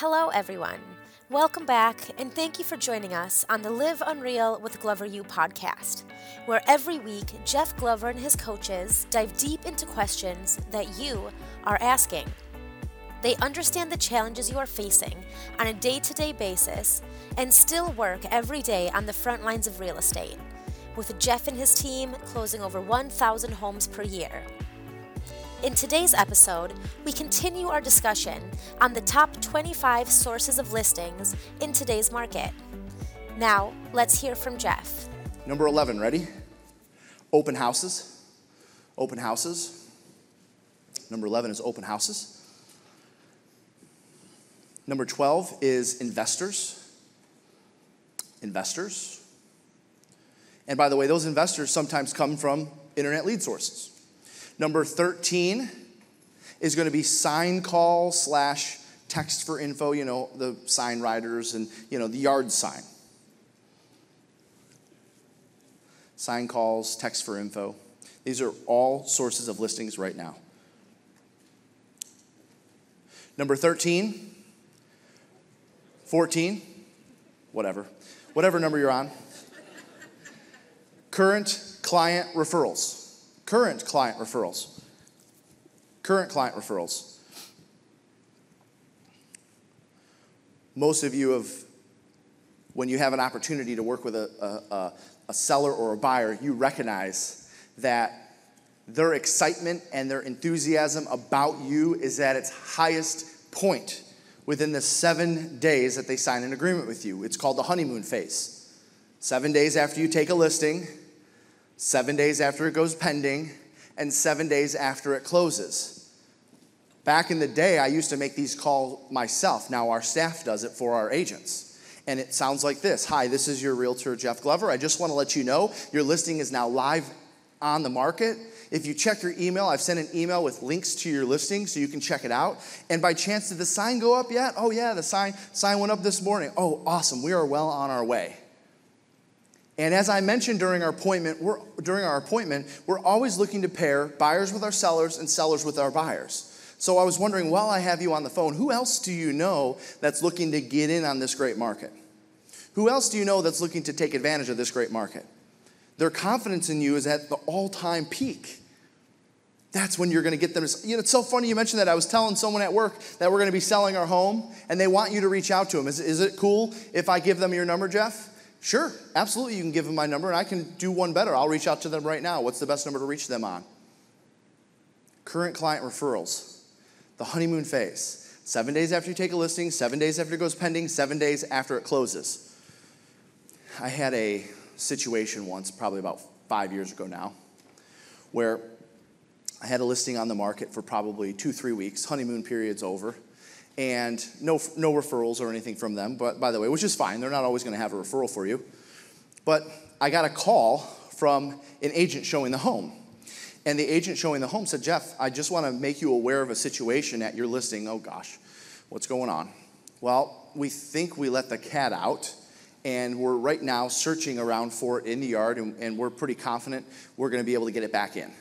Hello, everyone. Welcome back, and thank you for joining us on the Live Unreal with Glover U podcast, where every week Jeff Glover and his coaches dive deep into questions that you are asking. They understand the challenges you are facing on a day to day basis and still work every day on the front lines of real estate, with Jeff and his team closing over 1,000 homes per year. In today's episode, we continue our discussion on the top 25 sources of listings in today's market. Now, let's hear from Jeff. Number 11, ready? Open houses. Open houses. Number 11 is open houses. Number 12 is investors. Investors. And by the way, those investors sometimes come from internet lead sources. Number 13 is going to be sign call slash text for info, you know, the sign riders and, you know, the yard sign. Sign calls, text for info. These are all sources of listings right now. Number 13, 14, whatever, whatever number you're on. Current client referrals. Current client referrals. Current client referrals. Most of you have, when you have an opportunity to work with a, a, a seller or a buyer, you recognize that their excitement and their enthusiasm about you is at its highest point within the seven days that they sign an agreement with you. It's called the honeymoon phase. Seven days after you take a listing, seven days after it goes pending, and seven days after it closes. Back in the day, I used to make these calls myself. Now our staff does it for our agents. And it sounds like this Hi, this is your realtor, Jeff Glover. I just want to let you know your listing is now live on the market. If you check your email, I've sent an email with links to your listing so you can check it out. And by chance, did the sign go up yet? Oh, yeah, the sign, sign went up this morning. Oh, awesome. We are well on our way. And as I mentioned during our appointment, we're, during our appointment, we're always looking to pair buyers with our sellers and sellers with our buyers. So I was wondering, while I have you on the phone, who else do you know that's looking to get in on this great market? Who else do you know that's looking to take advantage of this great market? Their confidence in you is at the all-time peak. That's when you're going to get them. You know, it's so funny you mentioned that. I was telling someone at work that we're going to be selling our home, and they want you to reach out to them. Is, is it cool if I give them your number, Jeff? Sure, absolutely. You can give them my number, and I can do one better. I'll reach out to them right now. What's the best number to reach them on? Current client referrals, the honeymoon phase. Seven days after you take a listing, seven days after it goes pending, seven days after it closes. I had a situation once, probably about five years ago now, where I had a listing on the market for probably two, three weeks. Honeymoon period's over and no, no referrals or anything from them, but by the way, which is fine. They're not always going to have a referral for you. But I got a call from an agent showing the home. And the agent showing the home said, Jeff, I just want to make you aware of a situation at your listing. Oh gosh, what's going on? Well, we think we let the cat out, and we're right now searching around for it in the yard, and, and we're pretty confident we're going to be able to get it back in.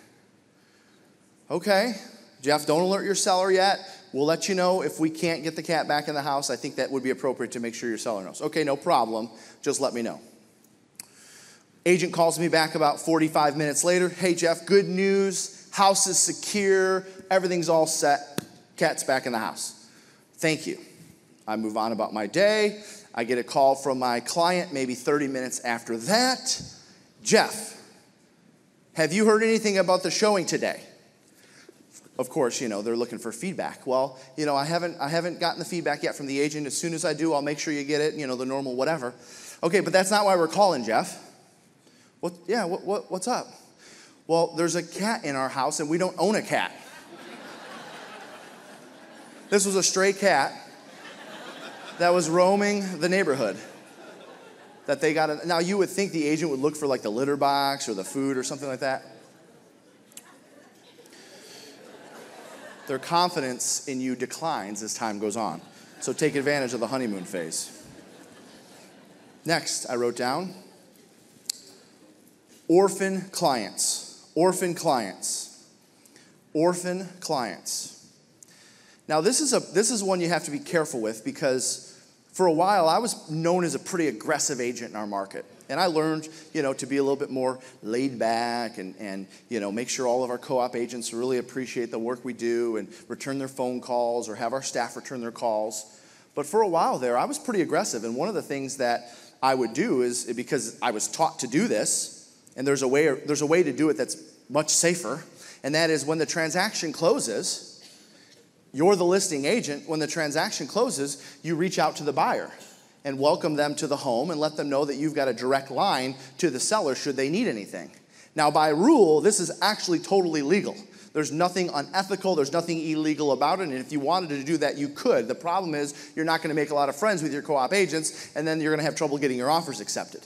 Okay, Jeff, don't alert your seller yet. We'll let you know if we can't get the cat back in the house. I think that would be appropriate to make sure your seller knows. Okay, no problem. Just let me know. Agent calls me back about 45 minutes later. Hey, Jeff, good news. House is secure. Everything's all set. Cat's back in the house. Thank you. I move on about my day. I get a call from my client maybe 30 minutes after that. Jeff, have you heard anything about the showing today? Of course, you know, they're looking for feedback. Well, you know, I haven't, I haven't gotten the feedback yet from the agent. As soon as I do, I'll make sure you get it, you know, the normal whatever. Okay, but that's not why we're calling, Jeff. What, yeah, what, what, what's up? Well, there's a cat in our house and we don't own a cat. this was a stray cat that was roaming the neighborhood. That they got. A, now, you would think the agent would look for like the litter box or the food or something like that. Their confidence in you declines as time goes on. So take advantage of the honeymoon phase. Next, I wrote down orphan clients. Orphan clients. Orphan clients. Now, this is, a, this is one you have to be careful with because for a while I was known as a pretty aggressive agent in our market. And I learned, you know, to be a little bit more laid back and, and you know, make sure all of our co-op agents really appreciate the work we do and return their phone calls or have our staff return their calls. But for a while there, I was pretty aggressive. And one of the things that I would do is because I was taught to do this, and there's a way, there's a way to do it that's much safer, and that is when the transaction closes, you're the listing agent. When the transaction closes, you reach out to the buyer and welcome them to the home and let them know that you've got a direct line to the seller should they need anything. Now, by rule, this is actually totally legal. There's nothing unethical, there's nothing illegal about it, and if you wanted to do that, you could. The problem is you're not going to make a lot of friends with your co op agents, and then you're going to have trouble getting your offers accepted.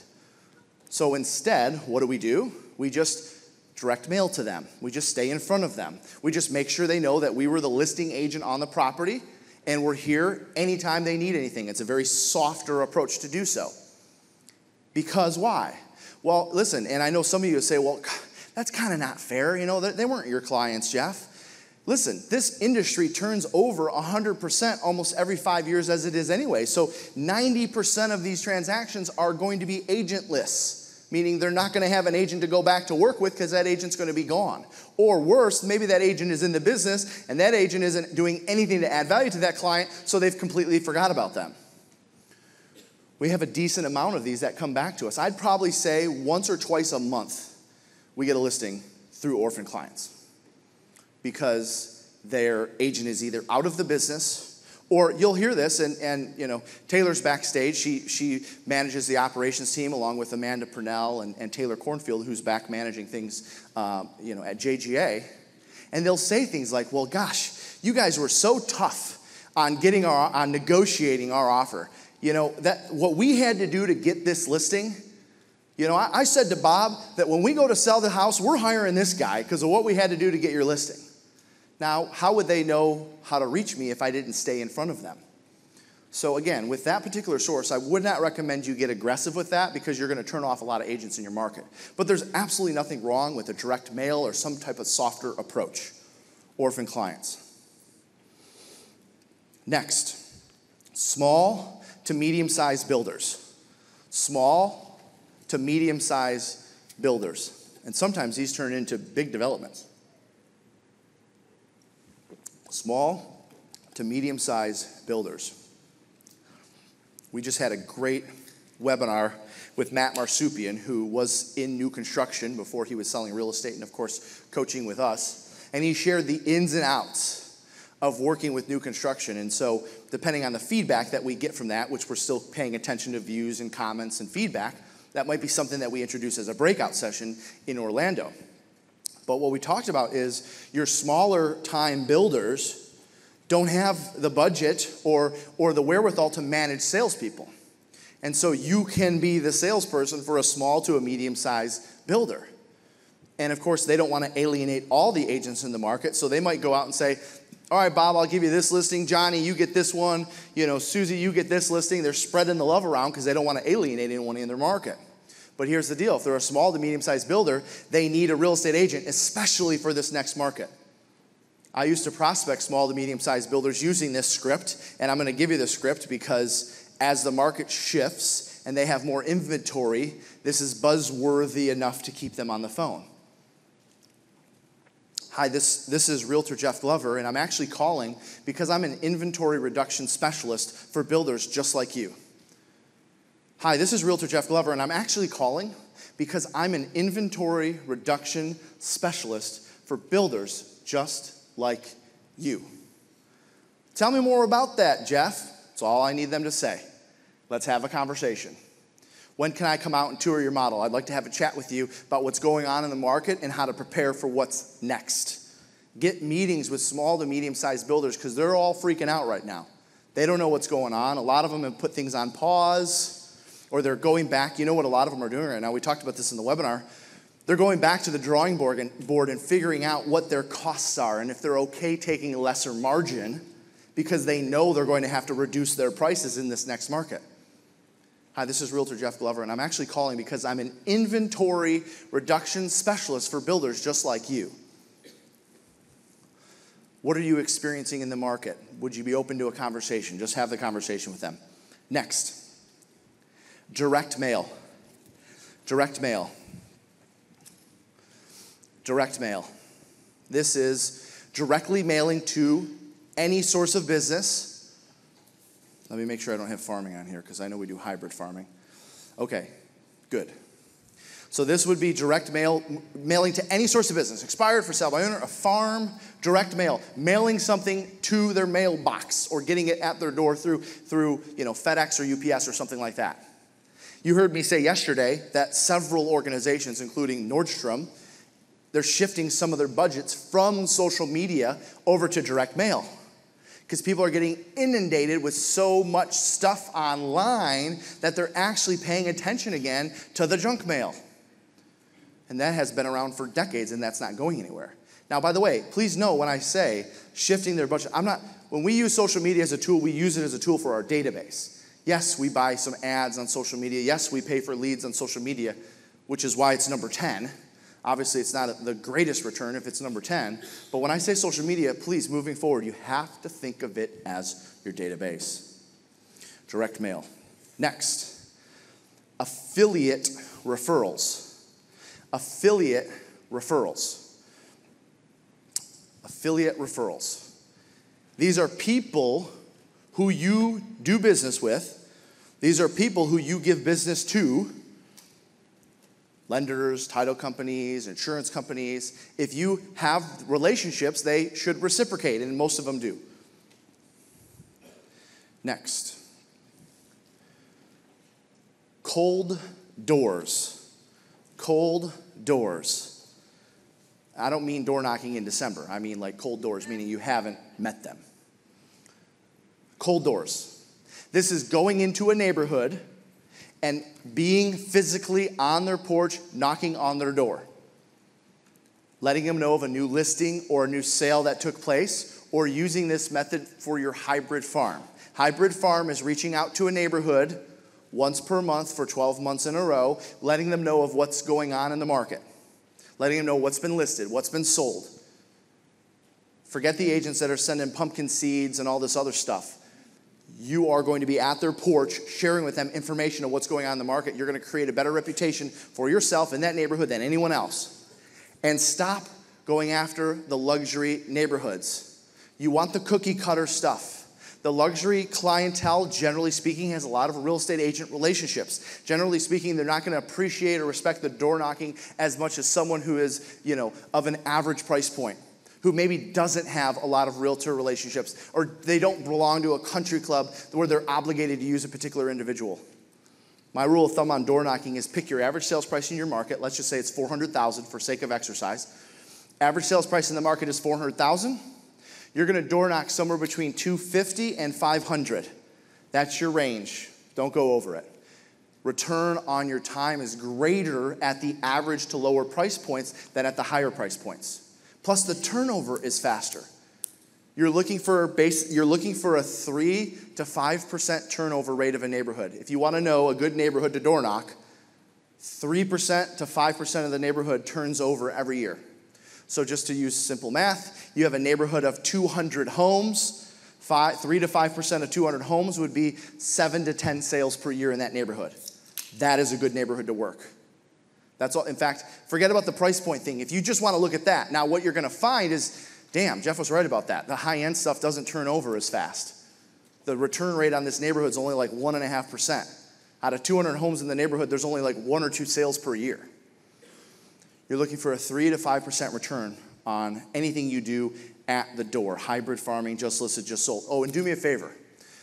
So instead, what do we do? We just direct mail to them. We just stay in front of them. We just make sure they know that we were the listing agent on the property and we're here anytime they need anything. It's a very softer approach to do so. Because why? Well, listen, and I know some of you say, well, that's kind of not fair. You know, they weren't your clients, Jeff. Listen, this industry turns over 100% almost every five years as it is anyway. So 90% of these transactions are going to be agentless meaning they're not going to have an agent to go back to work with because that agent's going to be gone. Or worse, maybe that agent is in the business and that agent isn't doing anything to add value to that client, so they've completely forgot about them. We have a decent amount of these that come back to us. I'd probably say once or twice a month we get a listing through orphan clients because their agent is either out of the business or you'll hear this, and, and you know, Taylor's backstage. She, she manages the operations team along with Amanda Purnell and, and Taylor Cornfield, who's back managing things um, you know, at JGA. And they'll say things like, well, gosh, you guys were so tough on getting our, on negotiating our offer. You know, that what we had to do to get this listing, you know, I, I said to Bob that when we go to sell the house, we're hiring this guy because of what we had to do to get your listing. Now, how would they know how to reach me if I didn't stay in front of them? So, again, with that particular source, I would not recommend you get aggressive with that because you're going to turn off a lot of agents in your market. But there's absolutely nothing wrong with a direct mail or some type of softer approach. Orphan clients. Next, small to medium sized builders. Small to medium sized builders. And sometimes these turn into big developments small to medium sized builders. We just had a great webinar with Matt Marsupian, who was in new construction before he was selling real estate and, of course, coaching with us. And he shared the ins and outs of working with new construction. And so, depending on the feedback that we get from that, which we're still paying attention to views and comments and feedback, that might be something that we introduce as a breakout session in Orlando. But what we talked about is your smaller time builders don't have the budget or, or the wherewithal to manage salespeople. And so you can be the salesperson for a small to a medium sized builder. And of course, they don't want to alienate all the agents in the market, so they might go out and say, all right, Bob, I'll give you this listing. Johnny, you get this one. You know, Susie, you get this listing. They're spreading the love around because they don't want to alienate anyone in their market. But here's the deal if they're a small to medium sized builder, they need a real estate agent, especially for this next market. I used to prospect small to medium sized builders using this script, and I'm going to give you the script because as the market shifts and they have more inventory, this is buzzworthy enough to keep them on the phone. Hi, this, this is Realtor Jeff Glover, and I'm actually calling because I'm an inventory reduction specialist for builders just like you. Hi, this is Realtor Jeff Glover, and I'm actually calling because I'm an inventory reduction specialist for builders just like you. Tell me more about that, Jeff. That's all I need them to say. Let's have a conversation. When can I come out and tour your model? I'd like to have a chat with you about what's going on in the market and how to prepare for what's next. Get meetings with small to medium sized builders because they're all freaking out right now. They don't know what's going on. A lot of them have put things on pause or they're going back. You know what a lot of them are doing right now? We talked about this in the webinar. They're going back to the drawing board and, board and figuring out what their costs are and if they're okay taking a lesser margin because they know they're going to have to reduce their prices in this next market. Hi, this is Realtor Jeff Glover, and I'm actually calling because I'm an inventory reduction specialist for builders just like you. What are you experiencing in the market? Would you be open to a conversation? Just have the conversation with them. Next, direct mail. Direct mail. Direct mail. This is directly mailing to any source of business. Let me make sure I don't have farming on here because I know we do hybrid farming. Okay, good. So this would be direct mail, mailing to any source of business, expired for sale by owner, a farm, direct mail, mailing something to their mailbox or getting it at their door through, through you know, FedEx or UPS or something like that. You heard me say yesterday that several organizations, including Nordstrom, they're shifting some of their budgets from social media over to direct mail because people are getting inundated with so much stuff online that they're actually paying attention again to the junk mail. And that has been around for decades and that's not going anywhere. Now, by the way, please know when I say shifting their budget, I'm not, when we use social media as a tool, we use it as a tool for our database. Yes, we buy some ads on social media. Yes, we pay for leads on social media, which is why it's number 10. Obviously, it's not the greatest return if it's number 10. But when I say social media, please, moving forward, you have to think of it as your database. Direct mail. Next, affiliate referrals affiliate referrals. Affiliate referrals. These are people who you do business with, these are people who you give business to lenders, title companies, insurance companies. If you have relationships, they should reciprocate, and most of them do. Next, cold doors. Cold doors. I don't mean door knocking in December. I mean like cold doors, meaning you haven't met them. Cold doors. This is going into a neighborhood and being physically on their porch, knocking on their door, letting them know of a new listing or a new sale that took place, or using this method for your hybrid farm. Hybrid farm is reaching out to a neighborhood once per month for 12 months in a row, letting them know of what's going on in the market, letting them know what's been listed, what's been sold. Forget the agents that are sending pumpkin seeds and all this other stuff. You are going to be at their porch sharing with them information of what's going on in the market. You're going to create a better reputation for yourself in that neighborhood than anyone else. And stop going after the luxury neighborhoods. You want the cookie cutter stuff. The luxury clientele, generally speaking, has a lot of real estate agent relationships. Generally speaking, they're not going to appreciate or respect the door knocking as much as someone who is, you know, of an average price point, who maybe doesn't have a lot of realtor relationships, or they don't belong to a country club where they're obligated to use a particular individual. My rule of thumb on door knocking is pick your average sales price in your market. Let's just say it's 400,000 for sake of exercise. Average sales price in the market is 400,000 you're going to door knock somewhere between 250 and 500. That's your range. Don't go over it. Return on your time is greater at the average to lower price points than at the higher price points. Plus, the turnover is faster. You're looking for base, you're looking for a three to five percent turnover rate of a neighborhood. If you want to know a good neighborhood to door knock, three percent to five percent of the neighborhood turns over every year. So, just to use simple math, you have a neighborhood of 200 homes. Five, 3 to 5% of 200 homes would be 7 to 10 sales per year in that neighborhood. That is a good neighborhood to work. That's all. In fact, forget about the price point thing. If you just want to look at that, now what you're going to find is damn, Jeff was right about that. The high end stuff doesn't turn over as fast. The return rate on this neighborhood is only like 1.5%. Out of 200 homes in the neighborhood, there's only like one or two sales per year you're looking for a 3 to 5% return on anything you do at the door. Hybrid farming, just listed, just sold. Oh, and do me a favor.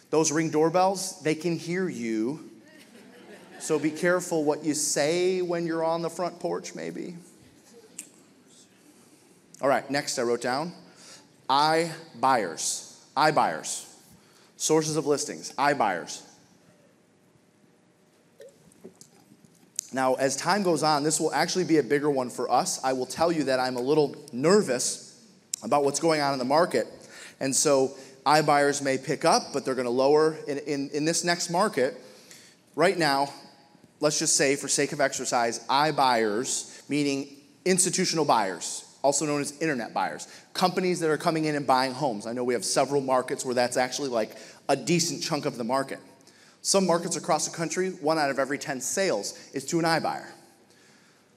Those ring doorbells, they can hear you. So be careful what you say when you're on the front porch, maybe. All right, next I wrote down I buyers. iBuyers. Sources of listings. iBuyers. Now, as time goes on, this will actually be a bigger one for us. I will tell you that I'm a little nervous about what's going on in the market. And so, iBuyers may pick up, but they're going to lower in, in, in this next market. Right now, let's just say, for sake of exercise, iBuyers, meaning institutional buyers, also known as internet buyers, companies that are coming in and buying homes. I know we have several markets where that's actually like a decent chunk of the market. Some markets across the country, one out of every 10 sales is to an iBuyer.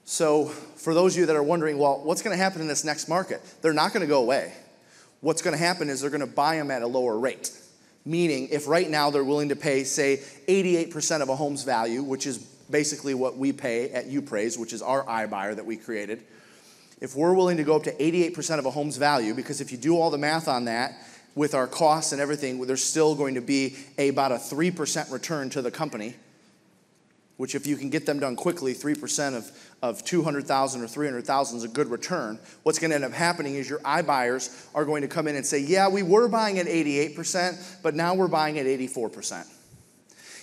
So, for those of you that are wondering, well, what's going to happen in this next market? They're not going to go away. What's going to happen is they're going to buy them at a lower rate. Meaning, if right now they're willing to pay, say, 88% of a home's value, which is basically what we pay at UPraise, which is our iBuyer that we created, if we're willing to go up to 88% of a home's value, because if you do all the math on that, with our costs and everything, there's still going to be a, about a 3% return to the company, which if you can get them done quickly, 3% of, of 200,000 or 300,000 is a good return. What's going to end up happening is your iBuyers are going to come in and say, yeah, we were buying at 88%, but now we're buying at 84%.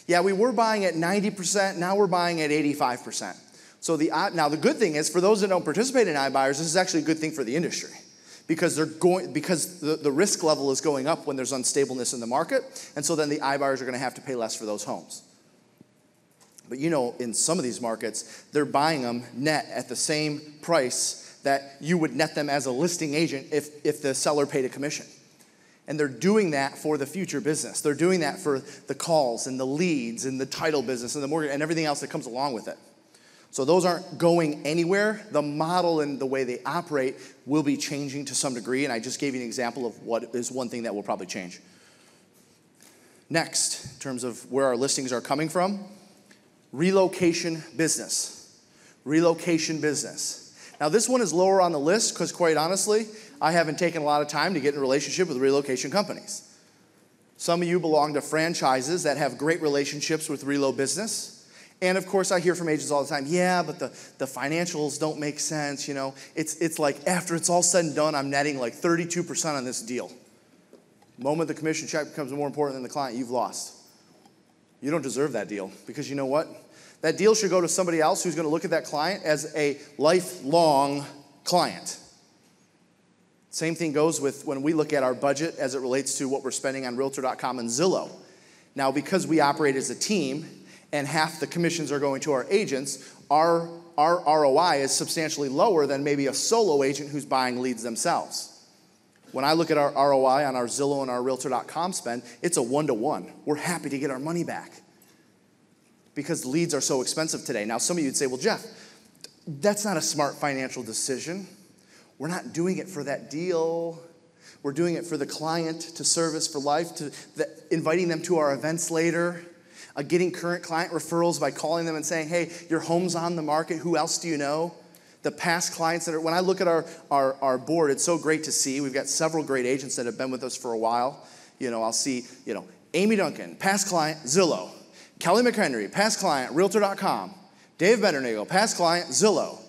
Yeah, we were buying at 90%, now we're buying at 85%. So the, uh, now the good thing is for those that don't participate in iBuyers, this is actually a good thing for the industry. Because they're going because the, the risk level is going up when there's unstableness in the market and so then the iBuyers are going to have to pay less for those homes. But you know in some of these markets they're buying them net at the same price that you would net them as a listing agent if, if the seller paid a commission and they're doing that for the future business they're doing that for the calls and the leads and the title business and the mortgage and everything else that comes along with it so those aren't going anywhere. The model and the way they operate will be changing to some degree, and I just gave you an example of what is one thing that will probably change. Next, in terms of where our listings are coming from, relocation business. Relocation business. Now, this one is lower on the list because, quite honestly, I haven't taken a lot of time to get in relationship with relocation companies. Some of you belong to franchises that have great relationships with relo business. And of course, I hear from agents all the time, yeah, but the, the financials don't make sense. You know, it's, it's like after it's all said and done, I'm netting like 32% on this deal. The moment the commission check becomes more important than the client, you've lost. You don't deserve that deal because you know what? That deal should go to somebody else who's going to look at that client as a lifelong client. Same thing goes with when we look at our budget as it relates to what we're spending on Realtor.com and Zillow. Now, because we operate as a team, and half the commissions are going to our agents, our, our ROI is substantially lower than maybe a solo agent who's buying leads themselves. When I look at our ROI on our Zillow and our Realtor.com spend, it's a one to one. We're happy to get our money back because leads are so expensive today. Now, some of you would say, well, Jeff, that's not a smart financial decision. We're not doing it for that deal. We're doing it for the client to service for life, to the, inviting them to our events later uh, getting current client referrals by calling them and saying, hey, your home's on the market. Who else do you know? The past clients that are, when I look at our, our, our board, it's so great to see. We've got several great agents that have been with us for a while. You know, I'll see, you know, Amy Duncan, past client, Zillow. Kelly McHenry, past client, Realtor.com. Dave Betternagel, past client, Zillow.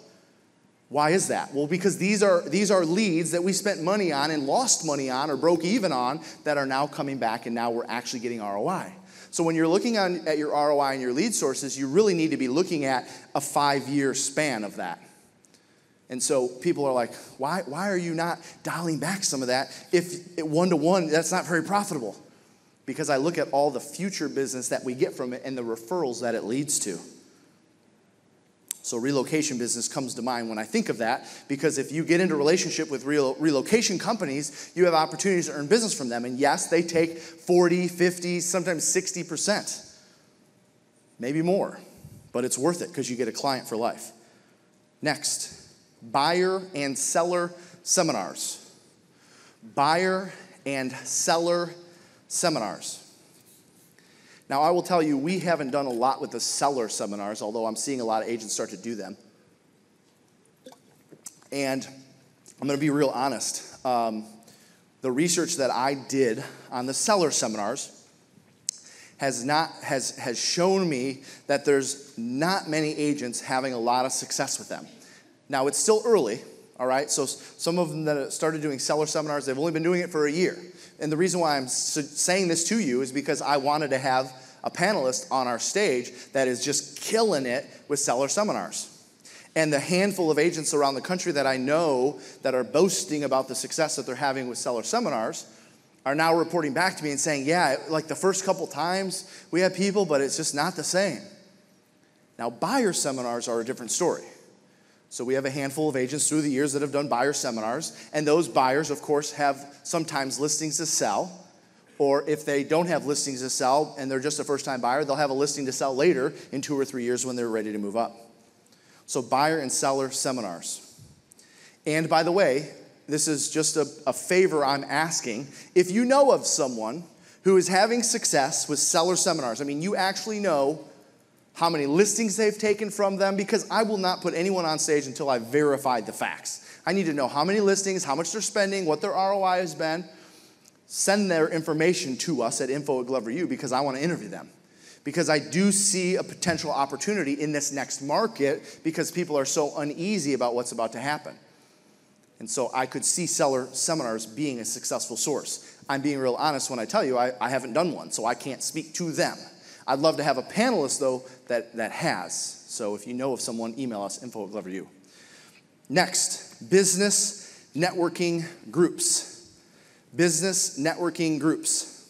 Why is that? Well, because these are, these are leads that we spent money on and lost money on or broke even on that are now coming back and now we're actually getting ROI. So when you're looking on, at your ROI and your lead sources, you really need to be looking at a five year span of that. And so people are like, why, why are you not dialing back some of that if one to one, that's not very profitable? Because I look at all the future business that we get from it and the referrals that it leads to. So relocation business comes to mind when I think of that because if you get into relationship with real relocation companies, you have opportunities to earn business from them. And yes, they take 40, 50, sometimes 60%. Maybe more. But it's worth it because you get a client for life. Next, buyer and seller seminars. Buyer and seller seminars. Now, I will tell you, we haven't done a lot with the seller seminars, although I'm seeing a lot of agents start to do them. And I'm going to be real honest. Um, the research that I did on the seller seminars has not has has shown me that there's not many agents having a lot of success with them. Now it's still early, all right. So some of them that started doing seller seminars, they've only been doing it for a year. And the reason why I'm saying this to you is because I wanted to have a panelist on our stage that is just killing it with seller seminars. And the handful of agents around the country that I know that are boasting about the success that they're having with seller seminars are now reporting back to me and saying, Yeah, like the first couple times we had people, but it's just not the same. Now, buyer seminars are a different story. So we have a handful of agents through the years that have done buyer seminars, and those buyers, of course, have sometimes listings to sell. Or if they don't have listings to sell and they're just a first time buyer, they'll have a listing to sell later in two or three years when they're ready to move up. So, buyer and seller seminars. And by the way, this is just a, a favor I'm asking. If you know of someone who is having success with seller seminars, I mean, you actually know how many listings they've taken from them, because I will not put anyone on stage until I've verified the facts. I need to know how many listings, how much they're spending, what their ROI has been. Send their information to us at info at Glover because I want to interview them. Because I do see a potential opportunity in this next market because people are so uneasy about what's about to happen. And so I could see seller seminars being a successful source. I'm being real honest when I tell you I, I haven't done one, so I can't speak to them. I'd love to have a panelist, though, that, that has. So if you know of someone, email us, info at Glover U. Next, business networking groups. Business networking groups.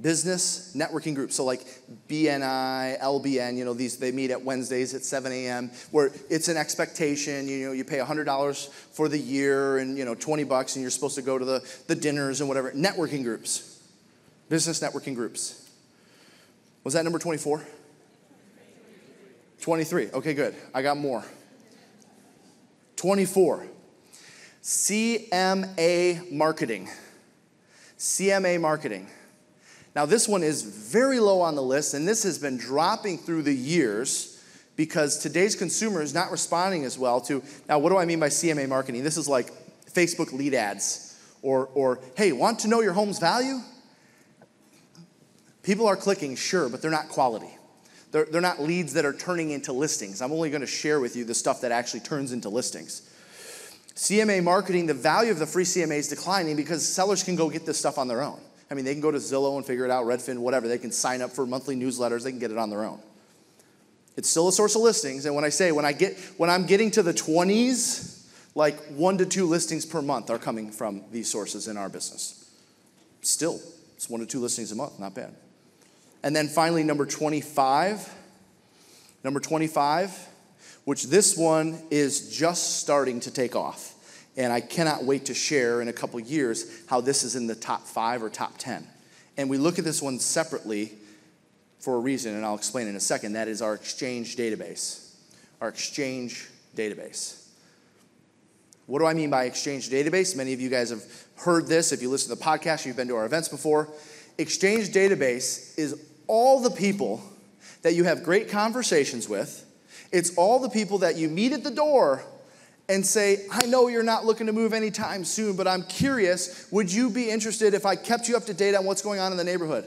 Business networking groups. So like BNI, LBN, you know, these they meet at Wednesdays at 7 a.m. where it's an expectation, you know, you pay $100 for the year and you know 20 bucks and you're supposed to go to the, the dinners and whatever. Networking groups. Business networking groups. Was that number 24? 23. Okay, good. I got more. 24. CMA marketing. CMA marketing. Now, this one is very low on the list, and this has been dropping through the years because today's consumer is not responding as well to. Now, what do I mean by CMA marketing? This is like Facebook lead ads, or, or hey, want to know your home's value? People are clicking, sure, but they're not quality. They're, they're not leads that are turning into listings. I'm only going to share with you the stuff that actually turns into listings. CMA marketing, the value of the free CMA is declining because sellers can go get this stuff on their own. I mean, they can go to Zillow and figure it out, Redfin, whatever. They can sign up for monthly newsletters, they can get it on their own. It's still a source of listings, and when I say when I get when I'm getting to the 20s, like one to two listings per month are coming from these sources in our business. Still, it's one to two listings a month, not bad. And then finally, number 25. Number 25, which this one is just starting to take off. And I cannot wait to share in a couple years how this is in the top five or top 10. And we look at this one separately for a reason, and I'll explain in a second. That is our exchange database. Our exchange database. What do I mean by exchange database? Many of you guys have heard this. If you listen to the podcast, you've been to our events before. Exchange database is all the people that you have great conversations with. It's all the people that you meet at the door and say, I know you're not looking to move anytime soon, but I'm curious, would you be interested if I kept you up to date on what's going on in the neighborhood?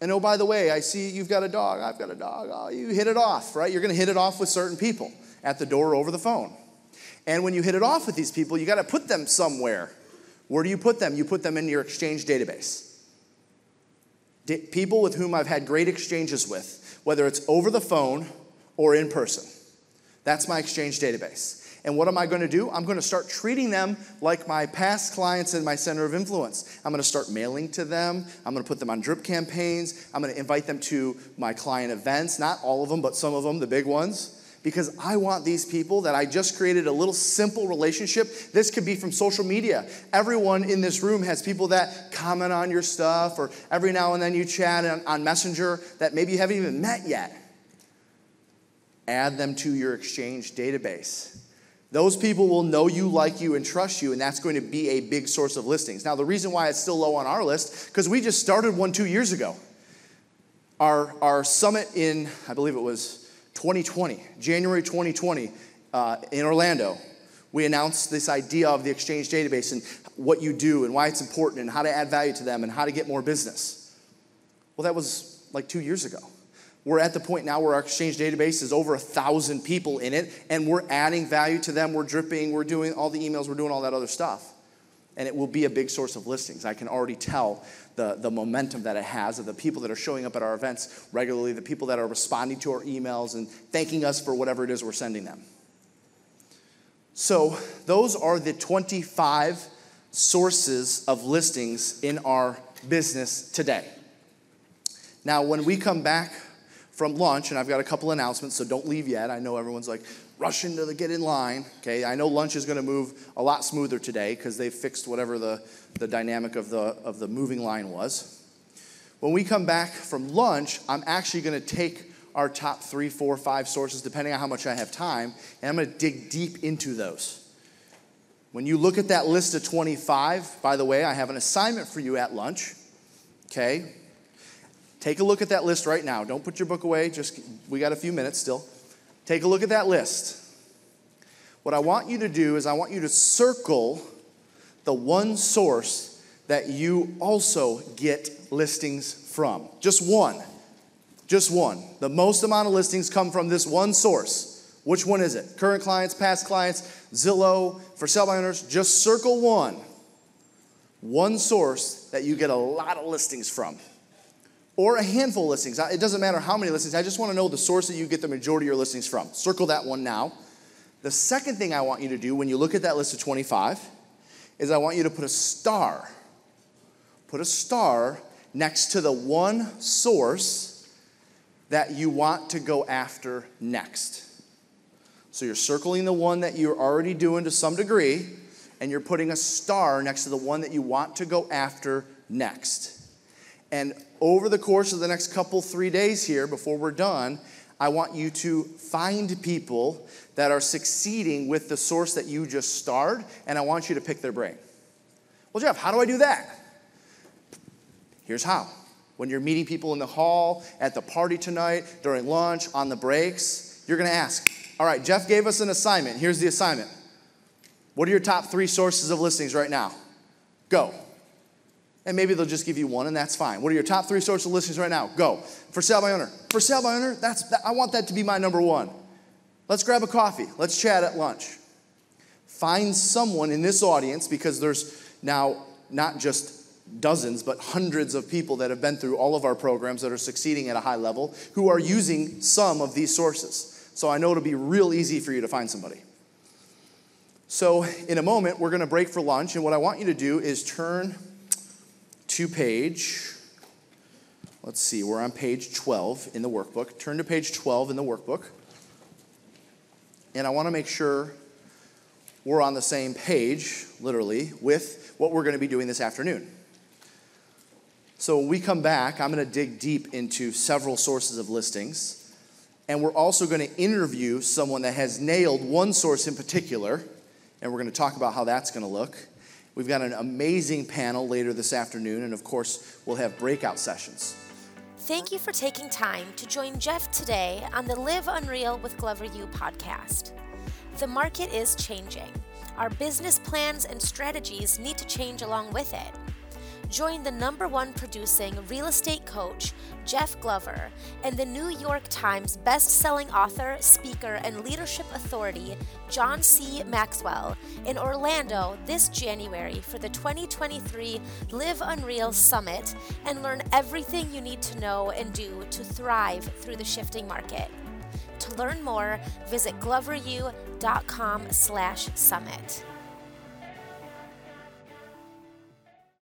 And oh, by the way, I see you've got a dog, I've got a dog. Oh, you hit it off, right? You're gonna hit it off with certain people at the door or over the phone. And when you hit it off with these people, you gotta put them somewhere. Where do you put them? You put them in your exchange database people with whom I've had great exchanges with, whether it's over the phone or in person. That's my exchange database. And what am I going to do? I'm going to start treating them like my past clients in my center of influence. I'm going to start mailing to them. I'm going to put them on drip campaigns. I'm going to invite them to my client events, not all of them, but some of them, the big ones because I want these people that I just created a little simple relationship. This could be from social media. Everyone in this room has people that comment on your stuff, or every now and then you chat on, on Messenger that maybe you haven't even met yet. Add them to your exchange database. Those people will know you, like you, and trust you, and that's going to be a big source of listings. Now, the reason why it's still low on our list, because we just started one two years ago. Our, our summit in, I believe it was 2020, January 2020, uh, in Orlando, we announced this idea of the exchange database and what you do and why it's important and how to add value to them and how to get more business. Well, that was like two years ago. We're at the point now where our exchange database is over a thousand people in it, and we're adding value to them. We're dripping, we're doing all the emails, we're doing all that other stuff. And it will be a big source of listings. I can already tell the, the momentum that it has of the people that are showing up at our events regularly, the people that are responding to our emails and thanking us for whatever it is we're sending them. So, those are the 25 sources of listings in our business today. Now, when we come back from lunch, and I've got a couple announcements, so don't leave yet. I know everyone's like rushing to the, get in line. Okay, I know lunch is going to move a lot smoother today because they've fixed whatever the, the dynamic of the, of the moving line was. When we come back from lunch, I'm actually going to take our top three, four, five sources, depending on how much I have time, and I'm going to dig deep into those. When you look at that list of 25, by the way, I have an assignment for you at lunch. Okay, Take a look at that list right now. Don't put your book away. Just we got a few minutes still. Take a look at that list. What I want you to do is I want you to circle the one source that you also get listings from. Just one. Just one. The most amount of listings come from this one source. Which one is it? Current clients, past clients, Zillow, for sale by owners. Just circle one. One source that you get a lot of listings from or a handful of listings. It doesn't matter how many listings. I just want to know the source that you get the majority of your listings from. Circle that one now. The second thing I want you to do when you look at that list of 25 is I want you to put a star. Put a star next to the one source that you want to go after next. So you're circling the one that you're already doing to some degree, and you're putting a star next to the one that you want to go after next. And over the course of the next couple, three days here, before we're done, I want you to find people that are succeeding with the source that you just starred, and I want you to pick their brain. Well, Jeff, how do I do that? Here's how. When you're meeting people in the hall, at the party tonight, during lunch, on the breaks, you're gonna ask, All right, Jeff gave us an assignment. Here's the assignment. What are your top three sources of listings right now? Go and maybe they'll just give you one, and that's fine. What are your top three sources of listings right now? Go. For sale by owner. For sale by owner, that's, that, I want that to be my number one. Let's grab a coffee. Let's chat at lunch. Find someone in this audience, because there's now not just dozens, but hundreds of people that have been through all of our programs that are succeeding at a high level who are using some of these sources. So I know it'll be real easy for you to find somebody. So, in a moment, we're going to break for lunch, and what I want you to do is turn to page, let's see, we're on page 12 in the workbook. Turn to page 12 in the workbook. And I want to make sure we're on the same page, literally, with what we're going to be doing this afternoon. So when we come back, I'm going to dig deep into several sources of listings. And we're also going to interview someone that has nailed one source in particular. And we're going to talk about how that's going to look. We've got an amazing panel later this afternoon, and of course, we'll have breakout sessions. Thank you for taking time to join Jeff today on the Live Unreal with Glover U podcast. The market is changing. Our business plans and strategies need to change along with it. Join the number one producing real estate coach, Jeff Glover, and the New York Times best-selling author, speaker, and leadership authority, John C. Maxwell, in Orlando this January for the 2023 Live Unreal Summit and learn everything you need to know and do to thrive through the shifting market. To learn more, visit gloveru.com slash summit.